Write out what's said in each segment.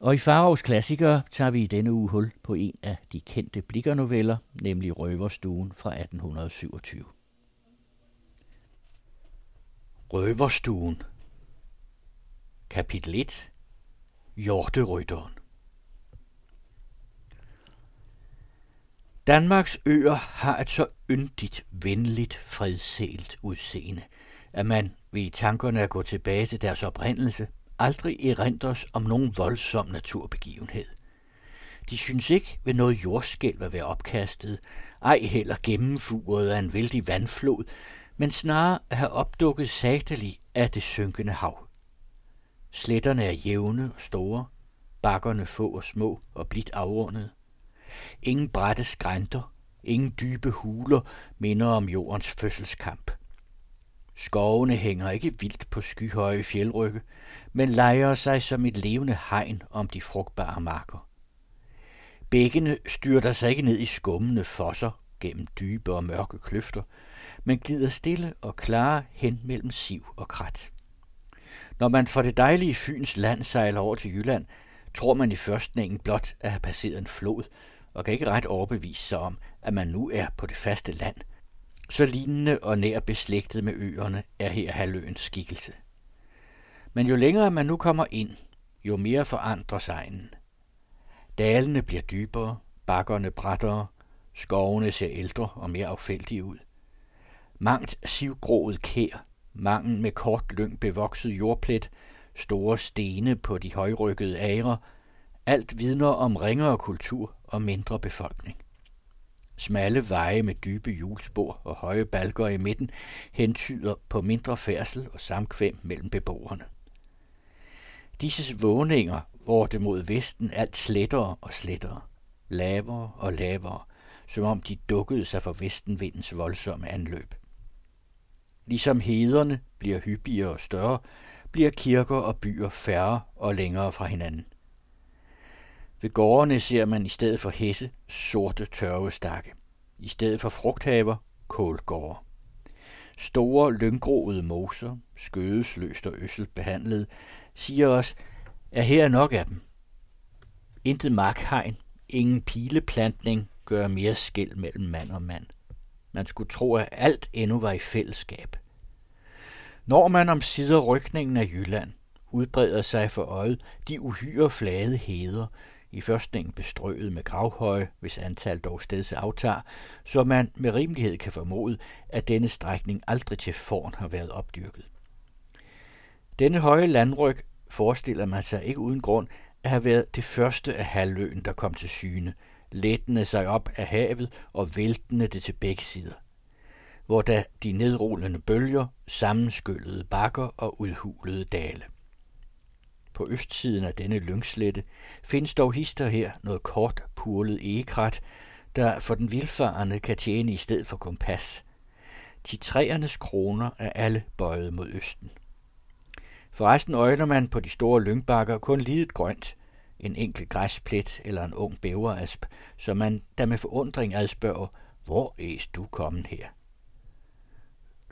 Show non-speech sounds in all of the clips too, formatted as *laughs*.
Og i Farovs klassikere tager vi i denne uge hul på en af de kendte blikkernoveller, nemlig Røverstuen fra 1827. Røverstuen. Kapitel 1 Hjorterytteren. Danmarks øer har et så yndigt, venligt, fredsælt udseende, at man ved i tankerne at gå tilbage til deres oprindelse aldrig erindres om nogen voldsom naturbegivenhed. De synes ikke ved noget jordskælv at være opkastet, ej heller gennemfuret af en vældig vandflod, men snarere at have opdukket sagtelig af det synkende hav. Sletterne er jævne og store, bakkerne få og små og blidt afrundet. Ingen brætte skrænter, ingen dybe huler minder om jordens fødselskamp. Skovene hænger ikke vildt på skyhøje fjeldrygge, men lejer sig som et levende hegn om de frugtbare marker. Bækkene styrter sig ikke ned i skummende fosser gennem dybe og mørke kløfter, men glider stille og klare hen mellem siv og krat. Når man fra det dejlige Fyns land sejler over til Jylland, tror man i førstningen blot at have passeret en flod, og kan ikke ret overbevise sig om, at man nu er på det faste land. Så lignende og nær beslægtet med øerne er her halvøens skikkelse. Men jo længere man nu kommer ind, jo mere forandrer sejnen. Dalene bliver dybere, bakkerne brættere, skovene ser ældre og mere affældige ud. Mangt sivgrået kær, mangen med kort lyng bevokset jordplet, store stene på de højrykkede ærer, alt vidner om ringere kultur og mindre befolkning. Smalle veje med dybe hjulspor og høje balker i midten hentyder på mindre færdsel og samkvem mellem beboerne. Disse vågninger, hvor det mod vesten alt slettere og slettere, lavere og lavere, som om de dukkede sig for vestenvindens voldsomme anløb. Ligesom hederne bliver hyppigere og større, bliver kirker og byer færre og længere fra hinanden. Ved gårdene ser man i stedet for hesse sorte tørvestakke. I stedet for frugthaver kålgårde. Store lynggroede moser, skødesløst og øsselt behandlet, siger os, at her er nok af dem. Intet markhegn, ingen pileplantning gør mere skæld mellem mand og mand. Man skulle tro, at alt endnu var i fællesskab. Når man om sider rykningen af Jylland, udbreder sig for øjet de uhyre flade heder, i førstningen bestrøet med gravhøje, hvis antal dog steds aftager, så man med rimelighed kan formode, at denne strækning aldrig til forn har været opdyrket. Denne høje landryg forestiller man sig ikke uden grund at have været det første af halvøen, der kom til syne, lettende sig op af havet og væltende det til begge sider hvor da de nedrullende bølger sammenskyllede bakker og udhulede dale. På østsiden af denne lyngslette findes dog hister her noget kort purlet egekrat, der for den vilfarende kan tjene i stedet for kompas. De træernes kroner er alle bøjet mod østen. Forresten øjner man på de store lyngbakker kun lidet grønt, en enkelt græsplet eller en ung bæverasp, så man da med forundring adspørger, hvor er du kommet her?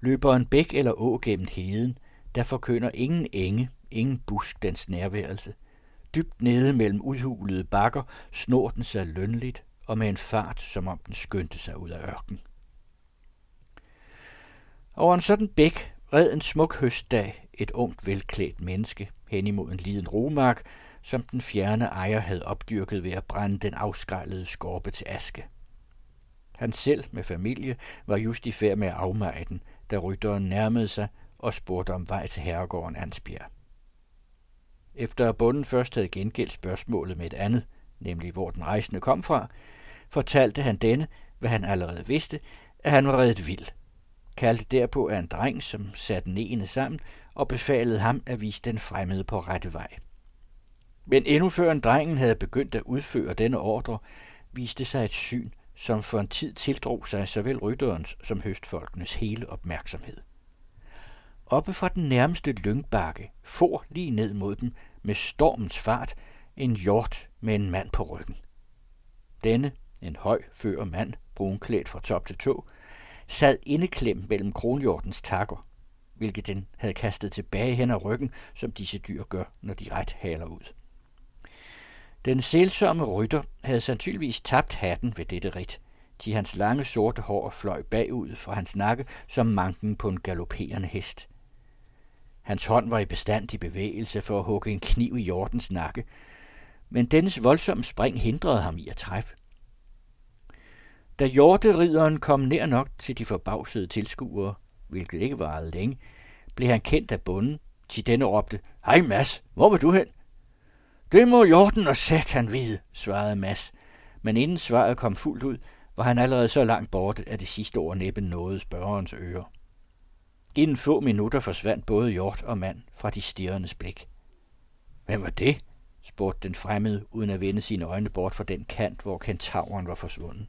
Løber en bæk eller å gennem heden, der forkynder ingen enge, ingen busk dens nærværelse. Dybt nede mellem udhulede bakker snor den sig lønligt og med en fart, som om den skyndte sig ud af ørken. Over en sådan bæk red en smuk høstdag et ungt velklædt menneske hen imod en liden romark, som den fjerne ejer havde opdyrket ved at brænde den afskrællede skorpe til aske. Han selv med familie var just i færd med at afmeje den, da rytteren nærmede sig og spurgte om vej til herregården Ansbjerg. Efter at bunden først havde gengældt spørgsmålet med et andet, nemlig hvor den rejsende kom fra, fortalte han denne, hvad han allerede vidste, at han var reddet vild. Kaldte derpå af en dreng, som satte ene sammen, og befalede ham at vise den fremmede på rette vej. Men endnu før en drengen havde begyndt at udføre denne ordre, viste sig et syn, som for en tid tildrog sig såvel rytterens som høstfolkenes hele opmærksomhed. Oppe fra den nærmeste lyngbakke for lige ned mod dem med stormens fart en hjort med en mand på ryggen. Denne, en høj, før mand, brunklædt fra top til tå, sad indeklemt mellem kronhjortens takker, hvilket den havde kastet tilbage hen ad ryggen, som disse dyr gør, når de ret haler ud. Den selsomme rytter havde sandsynligvis tabt hatten ved dette rit, til hans lange sorte hår fløj bagud fra hans nakke som manken på en galopperende hest. Hans hånd var i bestandig bevægelse for at hugge en kniv i Jordens nakke, men dennes voldsomme spring hindrede ham i at træffe. Da hjorterideren kom nær nok til de forbavsede tilskuere, hvilket ikke varede længe, blev han kendt af bunden, til denne råbte, Hej Mads, hvor vil du hen? Det må jorden og satan vide, svarede Mads, men inden svaret kom fuldt ud, var han allerede så langt borte, at det sidste ord næppe nåede spørgerens ører. Inden få minutter forsvandt både hjort og mand fra de stirrendes blik. Hvem var det? spurgte den fremmede, uden at vende sine øjne bort fra den kant, hvor kentauren var forsvundet.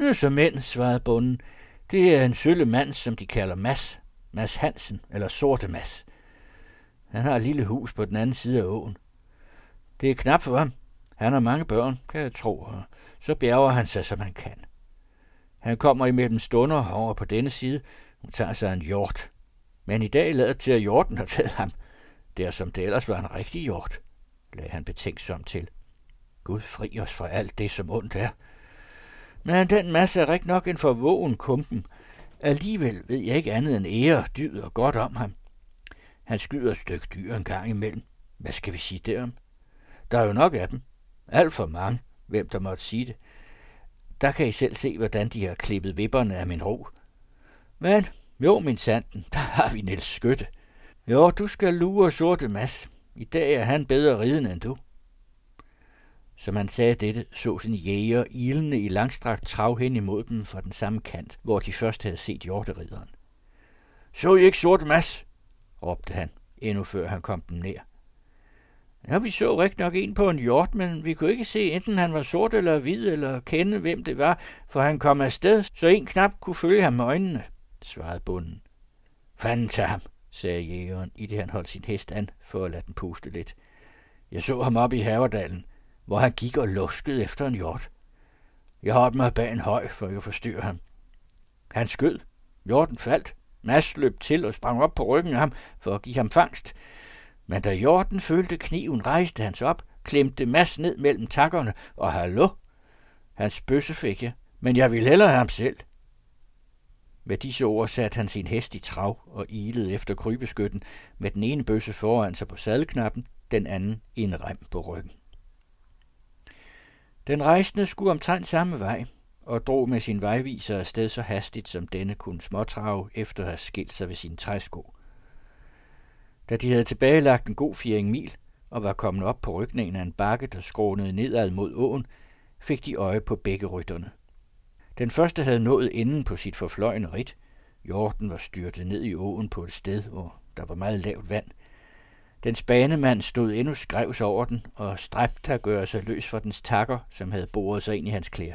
Ja, så mænd, svarede bunden. Det er en sølle mand, som de kalder Mas. Mas Hansen, eller Sorte Mas. Han har et lille hus på den anden side af åen. Det er knap for ham. Han har mange børn, kan jeg tro, og så bjerger han sig, som han kan. Han kommer imellem stunder over på denne side hun tager sig en hjort. Men i dag lader til, at hjorten har taget ham. Det er som det ellers var en rigtig hjort, lagde han betænksom til. Gud fri os fra alt det, som ondt er. Men den masse er rigtig nok en forvågen kumpen. Alligevel ved jeg ikke andet end ære, dyd og godt om ham. Han skyder et stykke dyr en gang imellem. Hvad skal vi sige derom? Der er jo nok af dem. Alt for mange, hvem der måtte sige det. Der kan I selv se, hvordan de har klippet vipperne af min ro. Men jo, min sanden, *laughs* der har vi Niels Skytte. Jo, du skal lure sorte mas. I dag er han bedre ridende end du. Som han sagde dette, så sin jæger ilende i langstrakt trav hen imod dem fra den samme kant, hvor de først havde set hjorterideren. Så I ikke sorte mas? råbte han, endnu før han kom dem nær. Ja, vi så rigtig nok en på en hjort, men vi kunne ikke se, enten han var sort eller hvid, eller kende, hvem det var, for han kom afsted, så en knap kunne følge ham med øjnene, svarede bunden. Fanden til ham, sagde jægeren, i det han holdt sin hest an, for at lade den puste lidt. Jeg så ham op i Haverdalen, hvor han gik og luskede efter en hjort. Jeg holdt mig bag en høj, for at forstyrre ham. Han skød. Hjorten faldt. Mads løb til og sprang op på ryggen af ham for at give ham fangst. Men da Jorden følte kniven, rejste han sig op, klemte Mads ned mellem takkerne, og hallo, hans bøsse fik jeg, men jeg ville hellere have ham selv. Med disse ord satte han sin hest i trav og ilede efter krybeskytten med den ene bøsse foran sig på sadelknappen, den anden i en rem på ryggen. Den rejsende skulle omtrent samme vej, og drog med sin vejviser afsted så hastigt, som denne kunne småtrave efter at have skilt sig ved sin træsko. Da de havde tilbagelagt en god fjering mil og var kommet op på rygningen af en bakke, der skrånede nedad mod åen, fik de øje på begge rytterne. Den første havde nået enden på sit forfløjende rit. Jorden var styrtet ned i åen på et sted, hvor der var meget lavt vand. Den spanemand stod endnu skrevs over den og stræbte at gøre sig løs fra dens takker, som havde boret sig ind i hans klæder.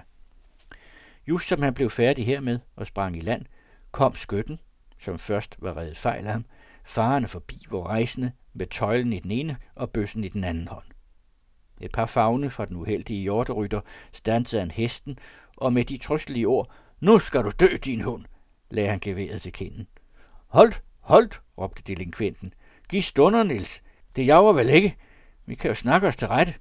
Just som han blev færdig hermed og sprang i land, kom skytten, som først var reddet fejl af ham, farerne forbi hvor rejsende med tøjlen i den ene og bøssen i den anden hånd. Et par fagne fra den uheldige hjorterytter stansede han hesten, og med de trøstelige ord, nu skal du dø, din hund, lagde han geværet til kinden. Holdt, holdt, råbte delinkventen. Giv stunder, Nils. Det jager vel ikke. Vi kan jo snakke os til rette.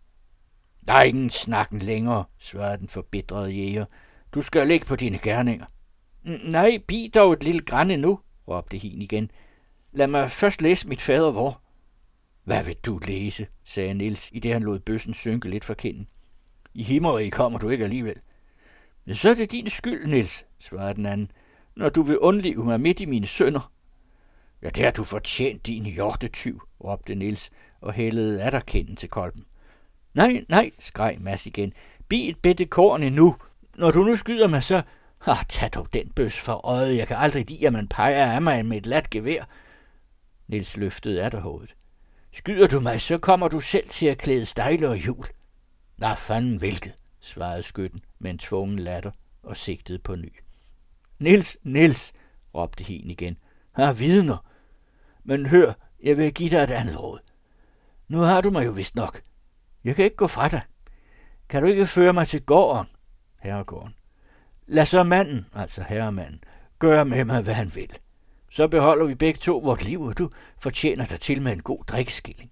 Der er ingen snakken længere, svarede den forbitrede jæger. Du skal ligge på dine gerninger. Nej, bi dog et lille grænne nu, råbte hin igen. Lad mig først læse mit fader hvor. Hvad vil du læse, sagde Nils, i det han lod bøssen synke lidt for kinden. I himmerige kommer du ikke alligevel. Men så er det din skyld, Nils, svarede den anden, når du vil undlive mig midt i mine sønder. Ja, det har du fortjent, din hjortetyv, råbte Nils og hældede atterkinden til kolben. Nej, nej, skreg Mads igen. Bi et bitte korn endnu. Når du nu skyder mig, så... Ah, tag dog den bøs for øjet. Jeg kan aldrig lide, at man peger af mig med et lat gevær. Nils løftede atterhovedet. Skyder du mig, så kommer du selv til at klæde stejle og jul. Hvad fanden hvilket, svarede skytten med en tvungen latter og sigtede på ny. Nils, Nils, råbte hen igen. Har vidner. Men hør, jeg vil give dig et andet råd. Nu har du mig jo vist nok. Jeg kan ikke gå fra dig. Kan du ikke føre mig til gården, herregården? Lad så manden, altså herremanden, gøre med mig, hvad han vil. Så beholder vi begge to vort liv, og du fortjener dig til med en god drikkeskilling.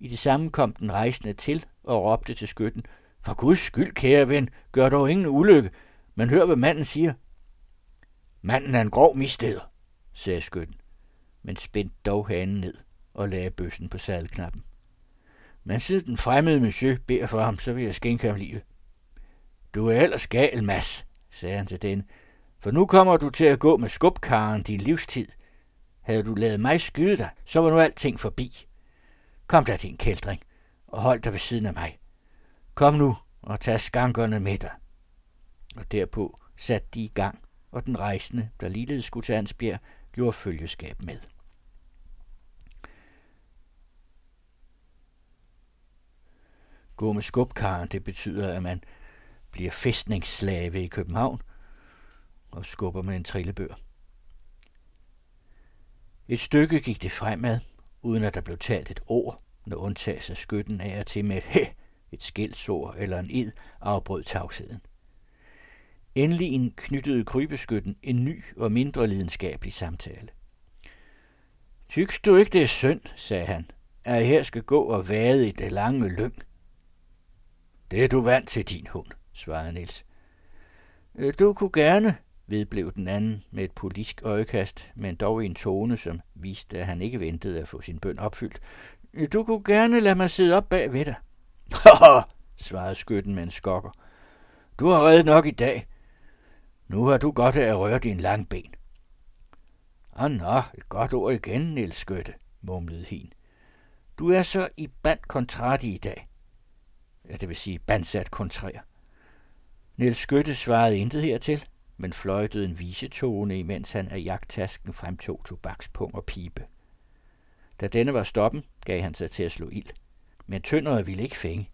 I det samme kom den rejsende til og råbte til skytten. For Guds skyld, kære ven, gør dog ingen ulykke. Men hør, hvad manden siger. Manden er en grov misteder, sagde skytten, men spændte dog hanen ned og lagde bøssen på sadelknappen. Men siden den fremmede monsieur beder for ham, så vil jeg skænke ham livet. Du er ellers gal, Mads, sagde han til den, for nu kommer du til at gå med skubkaren din livstid. Havde du lavet mig skyde dig, så var nu alting forbi. Kom da, din kældring, og hold dig ved siden af mig. Kom nu og tag skankerne med dig. Og derpå satte de i gang, og den rejsende, der ligeledes skulle til Ansbjerg, gjorde følgeskab med. Gå med skubkaren, det betyder, at man bliver fæstningsslave i København og skubber med en trillebør. Et stykke gik det fremad, uden at der blev talt et ord, når undtagelse af skytten af og til med et *laughs* hæ, et skældsord eller en ed, afbrød tavsheden. Endelig knyttede krybeskytten en ny og mindre lidenskabelig samtale. Tyks du ikke, det er synd, sagde han, at jeg her skal gå og vade i det lange lyng? Det er du vant til, din hund, svarede Nils. Øh, du kunne gerne, vedblev den anden med et politisk øjekast, men dog i en tone, som viste, at han ikke ventede at få sin bøn opfyldt. Øh, du kunne gerne lade mig sidde op bag ved dig. Haha, *laughs* svarede skytten med en skokker. Du har reddet nok i dag. Nu har du godt af at røre din lange ben. Ah, nå, et godt ord igen, Niels Skytte, mumlede hin. Du er så i band kontrati i dag ja, det vil sige bandsat kontrær. Niels Skytte svarede intet hertil, men fløjtede en visetone, imens han af jagttasken fremtog tobakspung og pibe. Da denne var stoppen, gav han sig til at slå ild. Men tønderet ville ikke fænge.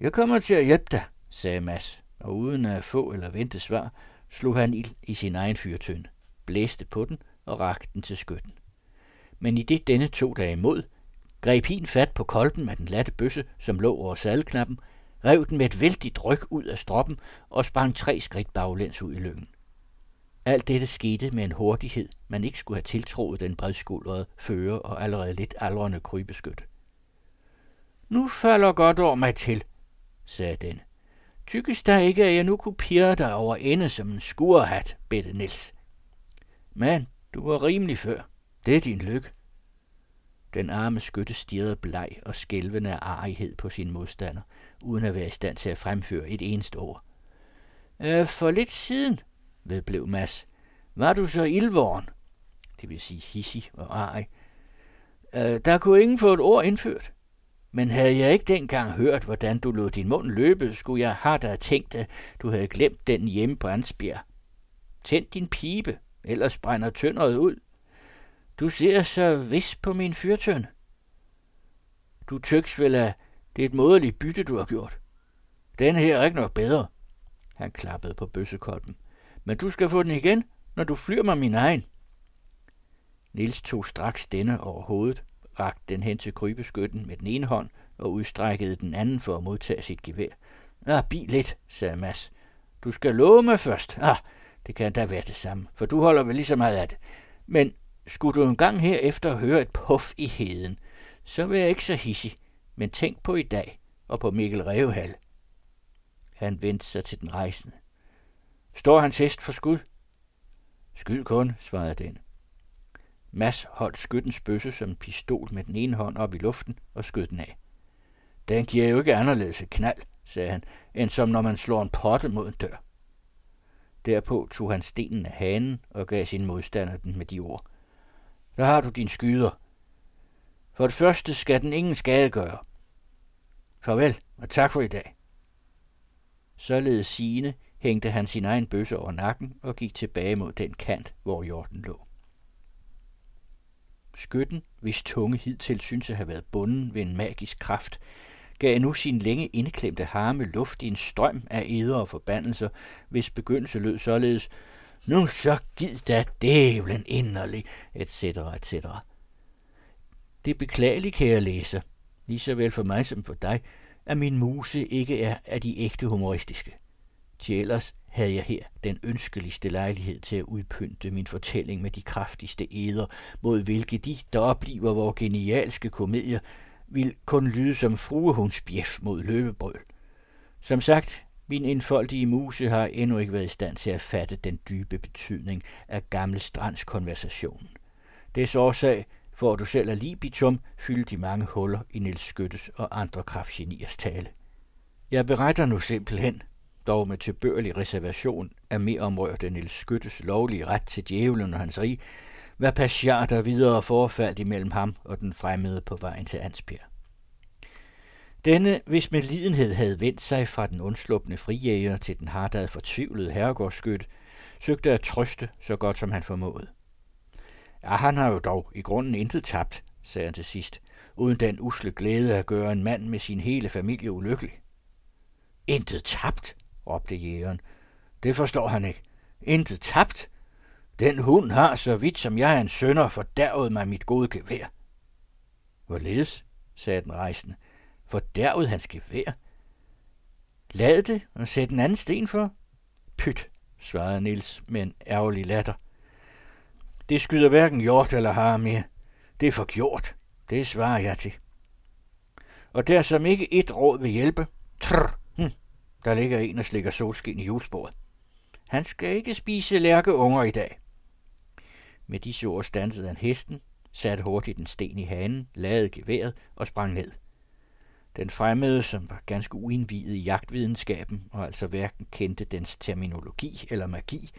Jeg kommer til at hjælpe dig, sagde Mads, og uden at få eller vente svar, slog han ild i sin egen fyrtønde, blæste på den og rakte den til skytten. Men i det denne to dage imod, greb hin fat på kolben med den latte bøsse, som lå over sadelknappen, rev den med et vældigt ryg ud af stroppen og sprang tre skridt baglæns ud i lyngen. Alt dette skete med en hurtighed, man ikke skulle have tiltroet den bredskuldrede fører og allerede lidt aldrende krybeskytte. Nu falder godt over mig til, sagde den. Tykkes der ikke, at jeg nu kunne pirre dig over ende som en skurhat, bedte Nils. Men du var rimelig før. Det er din lykke. Den arme skytte stirrede bleg og skælvende af arighed på sin modstander, uden at være i stand til at fremføre et eneste ord. Øh, for lidt siden, vedblev Mads, var du så ildvåren, det vil sige hissig og arig. Øh, der kunne ingen få et ord indført. Men havde jeg ikke dengang hørt, hvordan du lod din mund løbe, skulle jeg have da tænkt, at du havde glemt den hjemme på Ansbjerg. Tænd din pibe, ellers brænder tønderet ud. Du ser så vis på min fyrtøn. Du tyks vel, at det er et moderligt bytte, du har gjort. Den her er ikke nok bedre. Han klappede på bøssekolben. Men du skal få den igen, når du flyr mig min egen. Nils tog straks denne over hovedet, rakte den hen til krybeskytten med den ene hånd og udstrækkede den anden for at modtage sit gevær. Ah, bi lidt, sagde Mads. Du skal love mig først. Ah, det kan da være det samme, for du holder vel lige så meget af det. Men skulle du engang herefter høre et puff i heden, så vil jeg ikke så hissig, men tænk på i dag og på Mikkel Revehal. Han vendte sig til den rejsende. Står hans hest for skud? Skyd kun, svarede den. Mads holdt skyttens bøsse som en pistol med den ene hånd op i luften og skød den af. Den giver jo ikke anderledes et knald, sagde han, end som når man slår en potte mod en dør. Derpå tog han stenen af hanen og gav sin modstander den med de ord. Der har du din skyder. For det første skal den ingen skade gøre. Farvel, og tak for i dag. Således sigende hængte han sin egen bøsse over nakken og gik tilbage mod den kant, hvor jorden lå. Skytten, hvis tunge hidtil synes at have været bunden ved en magisk kraft, gav nu sin længe indklemte harme luft i en strøm af eder og forbandelser, hvis begyndelse lød således, nu så gid da dævlen inderlig, etc. etc. Det er beklageligt, kære læser, lige så vel for mig som for dig, at min muse ikke er af de ægte humoristiske. Til ellers havde jeg her den ønskeligste lejlighed til at udpynte min fortælling med de kraftigste eder, mod hvilke de, der oplever vores genialske komedier, vil kun lyde som fruehundsbjef mod løbebrøl. Som sagt, min indfoldige muse har endnu ikke været i stand til at fatte den dybe betydning af gamle strands konversation. Des årsag får du selv af libitum fylde de mange huller i Nils Skyttes og andre kraftgeniers tale. Jeg beretter nu simpelthen, dog med tilbørlig reservation af mere omrørte Niels Skyttes lovlige ret til djævlen og hans rig, hvad pasjar der videre forfaldt imellem ham og den fremmede på vejen til Ansbjerg. Denne, hvis med lidenhed havde vendt sig fra den undslupne frijæger til den hardad fortvivlede herregårdsskyt, søgte at trøste så godt som han formåede. Ja, han har jo dog i grunden intet tabt, sagde han til sidst, uden den usle glæde at gøre en mand med sin hele familie ulykkelig. Intet tabt, råbte jægeren. Det forstår han ikke. Intet tabt? Den hund har, så vidt som jeg er en sønder, fordærvet mig mit gode gevær. Hvorledes, sagde den rejsende, fordærvet hans gevær? Lad det og sæt en anden sten for. Pyt, svarede Nils med en ærgerlig latter. Det skyder hverken hjort eller har mere. Det er for gjort. Det svarer jeg til. Og der som ikke et råd vil hjælpe, trrr, der ligger en og slikker solskin i julesbordet. Han skal ikke spise lærkeunger i dag. Med disse ord stansede han hesten, satte hurtigt en sten i hanen, lavede geværet og sprang ned. Den fremmede, som var ganske uindvidet i jagtvidenskaben og altså hverken kendte dens terminologi eller magi,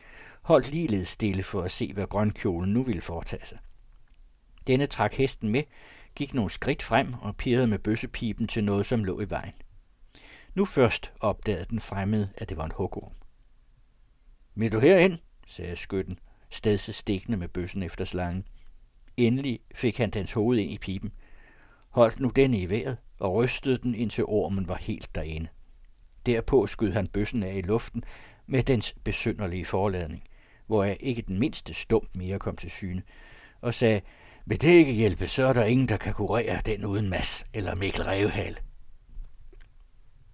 holdt ligeledes stille for at se, hvad grønkjolen nu ville foretage sig. Denne trak hesten med, gik nogle skridt frem og pirrede med bøssepipen til noget, som lå i vejen. Nu først opdagede den fremmede, at det var en hugorm. Vil du herind? sagde skytten, stedse stikkende med bøssen efter slangen. Endelig fik han dens hoved ind i pipen, holdt nu den i vejret og rystede den, indtil ormen var helt derinde. Derpå skød han bøssen af i luften med dens besynderlige forladning, hvor jeg ikke den mindste stump mere kom til syne, og sagde, vil det ikke hjælpe, så er der ingen, der kan kurere den uden mas eller Mikkel Revhal.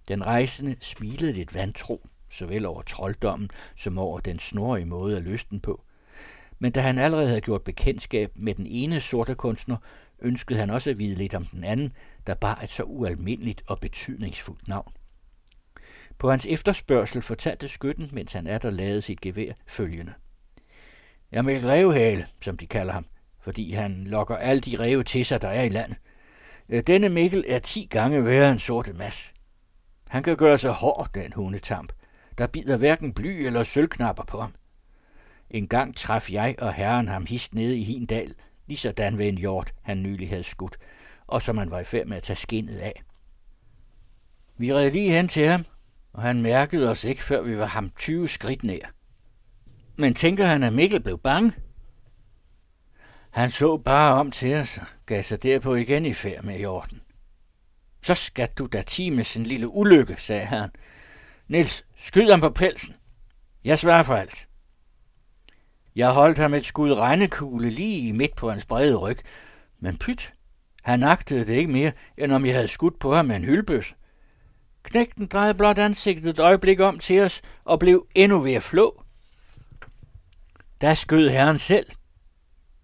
Den rejsende smilede lidt vantro, såvel over trolddommen som over den snorige måde at løse den på. Men da han allerede havde gjort bekendtskab med den ene sorte kunstner, ønskede han også at vide lidt om den anden, der bar et så ualmindeligt og betydningsfuldt navn. På hans efterspørgsel fortalte skytten, mens han er der lavede sit gevær, følgende. Jeg med Revehale, som de kalder ham, fordi han lokker alle de reve til sig, der er i landet. Øh, denne Mikkel er ti gange værre en sorte mas. Han kan gøre sig hård, den hundetamp. Der bider hverken bly eller sølvknapper på ham. En gang traf jeg og herren ham hist nede i Hindal, lige sådan ved en hjort, han nylig havde skudt, og som han var i færd med at tage skinnet af. Vi red lige hen til ham, og han mærkede os ikke, før vi var ham 20 skridt nær. Men tænker han, at Mikkel blev bange? Han så bare om til os og gav sig derpå igen i færd med hjorten. Så skal du da time sin lille ulykke, sagde herren. Nils, skyd ham på pelsen. Jeg svarer for alt. Jeg holdt ham et skud regnekugle lige midt på hans brede ryg, men pyt, han agtede det ikke mere, end om jeg havde skudt på ham med en hyldbøs. Knægten drejede blot ansigtet et øjeblik om til os og blev endnu ved at flå. Der skød herren selv.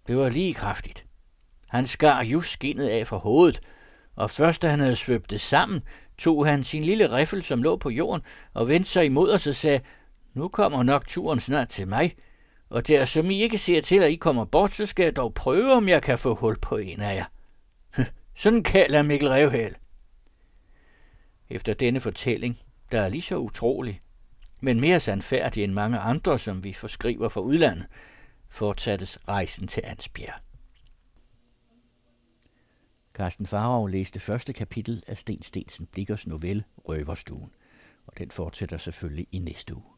Det var lige kraftigt. Han skar just skinnet af fra hovedet, og først da han havde svøbt det sammen, tog han sin lille riffel, som lå på jorden, og vendte sig imod os og sagde, nu kommer nok turen snart til mig, og der som I ikke ser til, at I kommer bort, så skal jeg dog prøve, om jeg kan få hul på en af jer. *laughs* Sådan kalder Mikkel Revhæl. Efter denne fortælling, der er lige så utrolig, men mere sandfærdig end mange andre, som vi forskriver fra udlandet, fortsattes rejsen til Ansbjerg. Carsten Farov læste første kapitel af Sten Stensen Blikkers novelle Røverstuen, og den fortsætter selvfølgelig i næste uge.